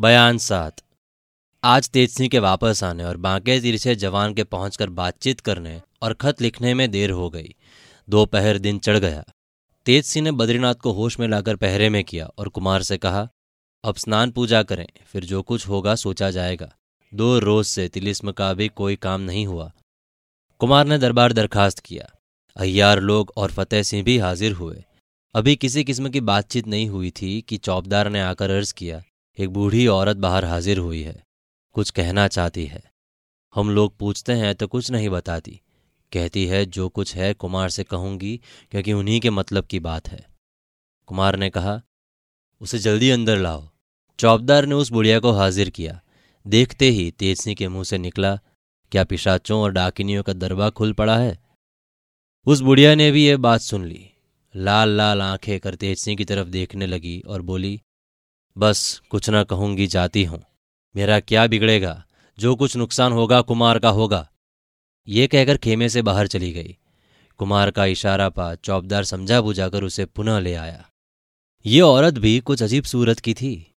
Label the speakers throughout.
Speaker 1: बयान सात। आज तेज सिंह के वापस आने और बांके तीर से जवान के पहुंचकर बातचीत करने और खत लिखने में देर हो गई। दोपहर दिन चढ़ गया। तेज सिंह ने बद्रीनाथ को होश में लाकर पहरे में किया और कुमार से कहा, अब स्नान पूजा करें, फिर जो कुछ होगा सोचा जाएगा। दो रोज से तिलिस्म का भी कोई काम नहीं हुआ। कुमार ने दरबार दरखास्त किया। अय्यार लोग और फतेह सिंह भी हाजिर हुए। अभी किसी किस्म की बातचीत नहीं हुई थी कि चौबदार ने आकर अर्ज़ किया एक बूढ़ी औरत बाहर हाजिर हुई है। कुछ कहना चाहती है। हम लोग पूछते हैं तो कुछ नहीं बताती। कहती है, जो कुछ है कुमार से कहूँगी, क्योंकि उन्हीं के मतलब की बात है। कुमार ने कहा, उसे जल्दी अंदर लाओ। चौबदार ने उस बुढ़िया को हाजिर किया। देखते ही तेज सिंह के मुँह से निकला, क्या पिशाचों और डाकिनियों का दरबा खुल पड़ा है? उस बुढ़िया ने भी यह बात सुन ली। लाल लाल आँखें कर तेज सिंह की तरफ़ देखने लगी और बोली बस कुछ ना कहूँगी जाती हूँ। मेरा क्या बिगड़ेगा? जो कुछ नुकसान होगा कुमार का होगा। ये कहकर खेमे से बाहर चली गई। कुमार का इशारा पा चौबदार समझा बुझाकर उसे पुनः ले आया। ये औरत भी कुछ अजीब सूरत की थी।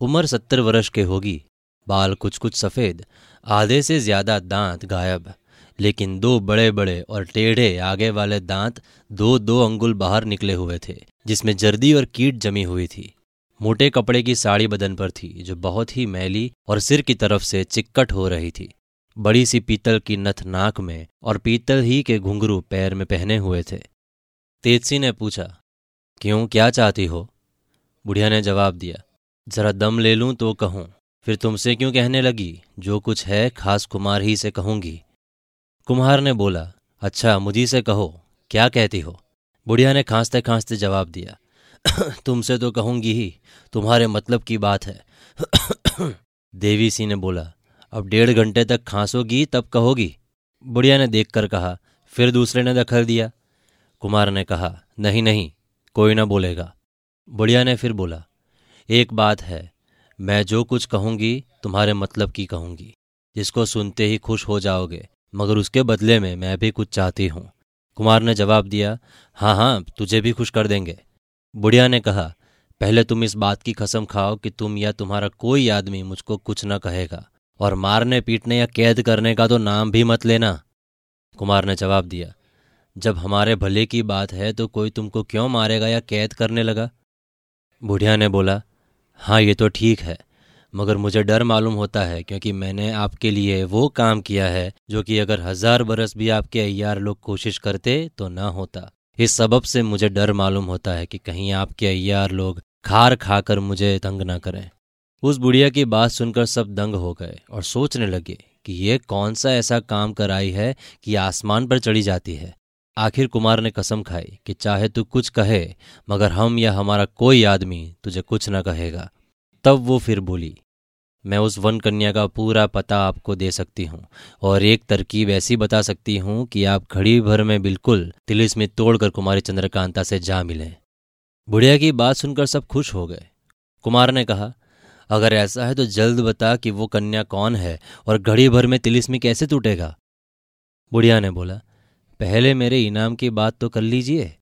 Speaker 1: उम्र सत्तर वर्ष के होगी। बाल कुछ कुछ सफ़ेद, आधे से ज़्यादा दांत गायब। लेकिन दो बड़े बड़े और टेढ़े आगे वाले दांत दो दो अंगुल बाहर निकले हुए थे, जिसमें जर्दी और कीट जमी हुई थी। मोटे कपड़े की साड़ी बदन पर थी, जो बहुत ही मैली और सिर की तरफ़ से चिक्कट हो रही थी। बड़ी सी पीतल की नथ नाक में और पीतल ही के घुंघरू पैर में पहने हुए थे। तेजसी ने पूछा, क्यों, क्या चाहती हो? बुढ़िया ने जवाब दिया, जरा दम ले लूँ तो कहूँ, फिर तुमसे क्यों कहने लगी? जो कुछ है, खास कुमार ही से कहूँगी। कुम्हार ने बोला अच्छा मुझी से कहो, क्या कहती हो? बुढ़िया ने खांसते खांसते जवाब दिया तुमसे तो कहूँगी ही, तुम्हारे मतलब की बात है। देवी सिंह ने बोला, अब डेढ़ घंटे तक खांसोगी, तब कहोगी। बुढ़िया ने देखकर कहा, फिर दूसरे ने दखल दिया। कुमार ने कहा, नहीं नहीं, कोई ना बोलेगा। बुढ़िया ने फिर बोला, एक बात है, मैं जो कुछ कहूँगी, तुम्हारे मतलब की कहूँगी। जिसको सुनते ही खुश हो जाओगे, मगर उसके बदले में मैं भी कुछ चाहती हूँ। कुमार ने जवाब दिया हाँ हाँ तुझे भी खुश कर देंगे। बुढ़िया ने कहा, पहले तुम इस बात की कसम खाओ कि तुम या तुम्हारा कोई आदमी मुझको कुछ न कहेगा, और मारने, पीटने या कैद करने का तो नाम भी मत लेना। कुमार ने जवाब दिया, जब हमारे भले की बात है तो कोई तुमको क्यों मारेगा या कैद करने लगा? बुढ़िया ने बोला हाँ ये तो ठीक है, मगर मुझे डर मालूम होता है क्योंकि मैंने आपके लिए वो काम किया है जो कि अगर हज़ार बरस भी आपके अयार लोग कोशिश करते तो ना होता। इस सबब से मुझे डर मालूम होता है कि कहीं आपके अय्यार लोग खार खाकर मुझे तंग ना करें। उस बुढ़िया की बात सुनकर सब दंग हो गए और सोचने लगे कि ये कौन सा ऐसा काम कराई है कि आसमान पर चढ़ी जाती है। आखिर कुमार ने कसम खाई कि चाहे तू कुछ कहे, मगर हम या हमारा कोई आदमी तुझे कुछ न कहेगा। तब वो फिर बोली मैं उस वन कन्या का पूरा पता आपको दे सकती हूँ, और एक तरकीब ऐसी बता सकती हूँ कि आप घड़ी भर में बिल्कुल तिलिस में तोड़कर कुमारी चंद्रकांता से जा मिले। बुढ़िया की बात सुनकर सब खुश हो गए। कुमार ने कहा, अगर ऐसा है तो जल्द बता कि वो कन्या कौन है और घड़ी भर में तिलिस्मी कैसे टूटेगा? बुढ़िया ने बोला, पहले मेरे इनाम की बात तो कर लीजिए।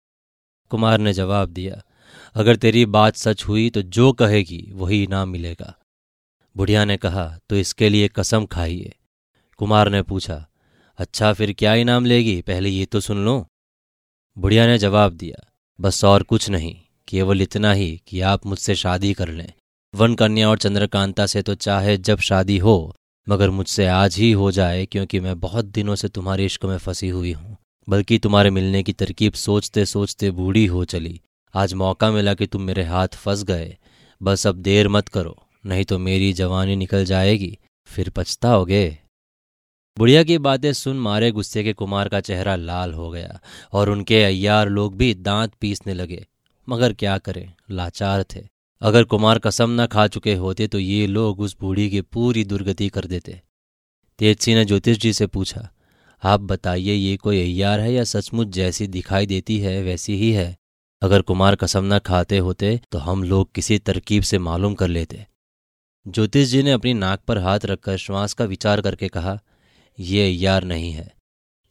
Speaker 1: कुमार ने जवाब दिया, अगर तेरी बात सच हुई तो जो कहेगी वही इनाम मिलेगा। बुढ़िया ने कहा तो इसके लिए कसम खाइए। कुमार ने पूछा अच्छा फिर क्या इनाम लेगी? पहले ये तो सुन लो। बुढ़िया ने जवाब दिया, बस और कुछ नहीं, केवल इतना ही कि आप मुझसे शादी कर लें। वन कन्या और चंद्रकांता से तो चाहे जब शादी हो, मगर मुझसे आज ही हो जाए, क्योंकि मैं बहुत दिनों से तुम्हारे इश्क में फंसी हुई हूँ। बल्कि तुम्हारे मिलने की तरकीब सोचते सोचते बूढ़ी हो चली। आज मौका मिला कि तुम मेरे हाथ फंस गए। बस अब देर मत करो। नहीं तो मेरी जवानी निकल जाएगी, फिर पछताओगे। बुढ़िया की बातें सुन मारे गुस्से के कुमार का चेहरा लाल हो गया और उनके अय्यार लोग भी दांत पीसने लगे। मगर क्या करें? लाचार थे। अगर कुमार कसम न खा चुके होते तो ये लोग उस बूढ़ी की पूरी दुर्गति कर देते। तेजसी ने ज्योतिष जी से पूछा, आप बताइए, ये कोई अय्यार है या सचमुच जैसी दिखाई देती है, वैसी ही है? अगर कुमार कसम न खाते होते तो हम लोग किसी तरकीब से मालूम कर लेते। ज्योतिष जी ने अपनी नाक पर हाथ रखकर श्वास का विचार करके कहा, ये यार नहीं है।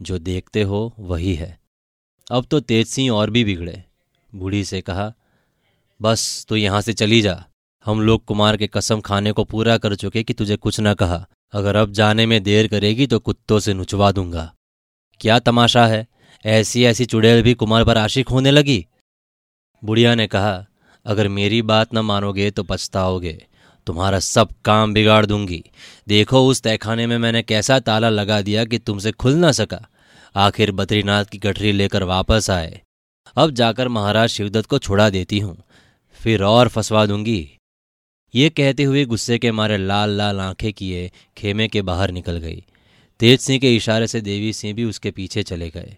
Speaker 1: जो देखते हो, वही है। अब तो तेज सिंह और भी बिगड़े बूढ़ी से कहा, बस तो यहाँ से चली जा। हम लोग कुमार के कसम खाने को पूरा कर चुके कि तुझे कुछ न कहा। अगर अब जाने में देर करेगी तो कुत्तों से नुचवा दूँगा। क्या तमाशा है? ऐसी ऐसी चुड़ैल भी कुमार पर आशिक होने लगी बुढ़िया ने कहा, अगर मेरी बात न मानोगे तो पछताओगे। तुम्हारा सब काम बिगाड़ दूँगी। देखो उस तहखाने में मैंने कैसा ताला लगा दिया कि तुमसे खुल ना सका। आखिर बद्रीनाथ की गठरी लेकर वापस आए। अब जाकर महाराज शिवदत्त को छुड़ा देती हूँ। फिर और फंसवा दूँगी। ये कहते हुए गुस्से के मारे लाल लाल आँखें किए खेमे के बाहर निकल गई। तेज सिंह के इशारे से देवी सिंह भी उसके पीछे चले गए।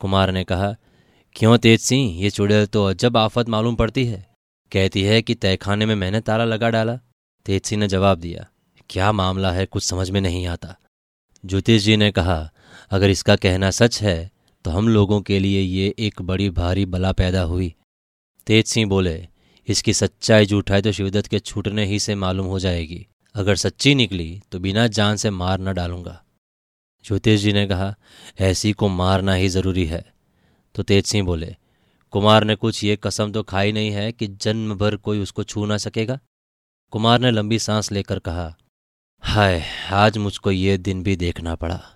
Speaker 1: कुमार ने कहा, क्यों तेज सिंह? ये चुड़ैल तो अजब आफत मालूम पड़ती है। कहती है कि तहखाने में मैंने ताला लगा डाला। तेज सिंह ने जवाब दिया, क्या मामला है कुछ समझ में नहीं आता। ज्योतिष जी ने कहा, अगर इसका कहना सच है तो हम लोगों के लिए ये एक बड़ी भारी बला पैदा हुई। तेज सिंह बोले, इसकी सच्चाई झूठाई तो शिवदत्त के छूटने ही से मालूम हो जाएगी। अगर सच्ची निकली तो बिना जान से मार न डालूँगा। ज्योतिष जी ने कहा, ऐसी को मारना ही ज़रूरी है। तो तेज सिंह बोले, कुमार ने कुछ ये कसम तो खाई नहीं है कि जन्म भर कोई उसको छू ना सकेगा? कुमार ने लंबी सांस लेकर कहा, हाय, आज मुझको ये दिन भी देखना पड़ा।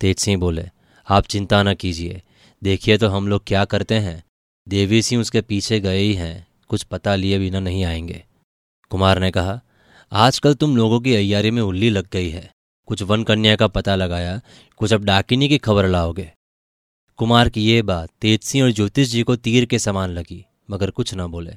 Speaker 1: तेज सिंह बोले, आप चिंता न कीजिए, देखिए तो हम लोग क्या करते हैं। देवी सिंह उसके पीछे गए ही हैं, कुछ पता लिए बिना नहीं आएँगे। कुमार ने कहा, आजकल तुम लोगों की अयारी में उल्ली लग गई है। कुछ वन कन्या का पता लगाया, कुछ अब डाकिनी की खबर लाओगे। कुमार की ये बात तेज सिंह और ज्योतिष जी को तीर के समान लगी, मगर कुछ न बोले।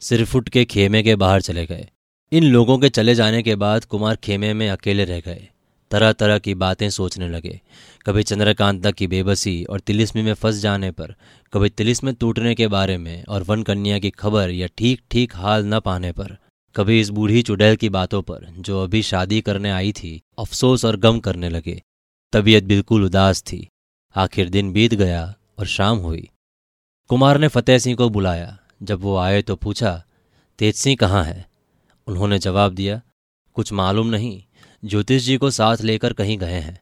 Speaker 1: सिर्फ़ उठ के खेमे के बाहर चले गए। इन लोगों के चले जाने के बाद कुमार खेमे में अकेले रह गए। तरह तरह की बातें सोचने लगे। कभी चंद्रकांता की बेबसी और तिलिस्मी में फंस जाने पर, कभी तिलिस्म टूटने के बारे में और वन कन्या की खबर या ठीक ठीक हाल न पाने पर, कभी इस बूढ़ी चुड़ैल की बातों पर, जो अभी शादी करने आई थी, अफसोस और गम करने लगे। तबीयत बिल्कुल उदास थी। आखिर दिन बीत गया और शाम हुई। कुमार ने फतेह सिंह को बुलाया। जब वो आए तो पूछा, तेज सिंह कहाँ है? उन्होंने जवाब दिया कुछ मालूम नहीं ज्योतिष जी को साथ लेकर कहीं गए हैं।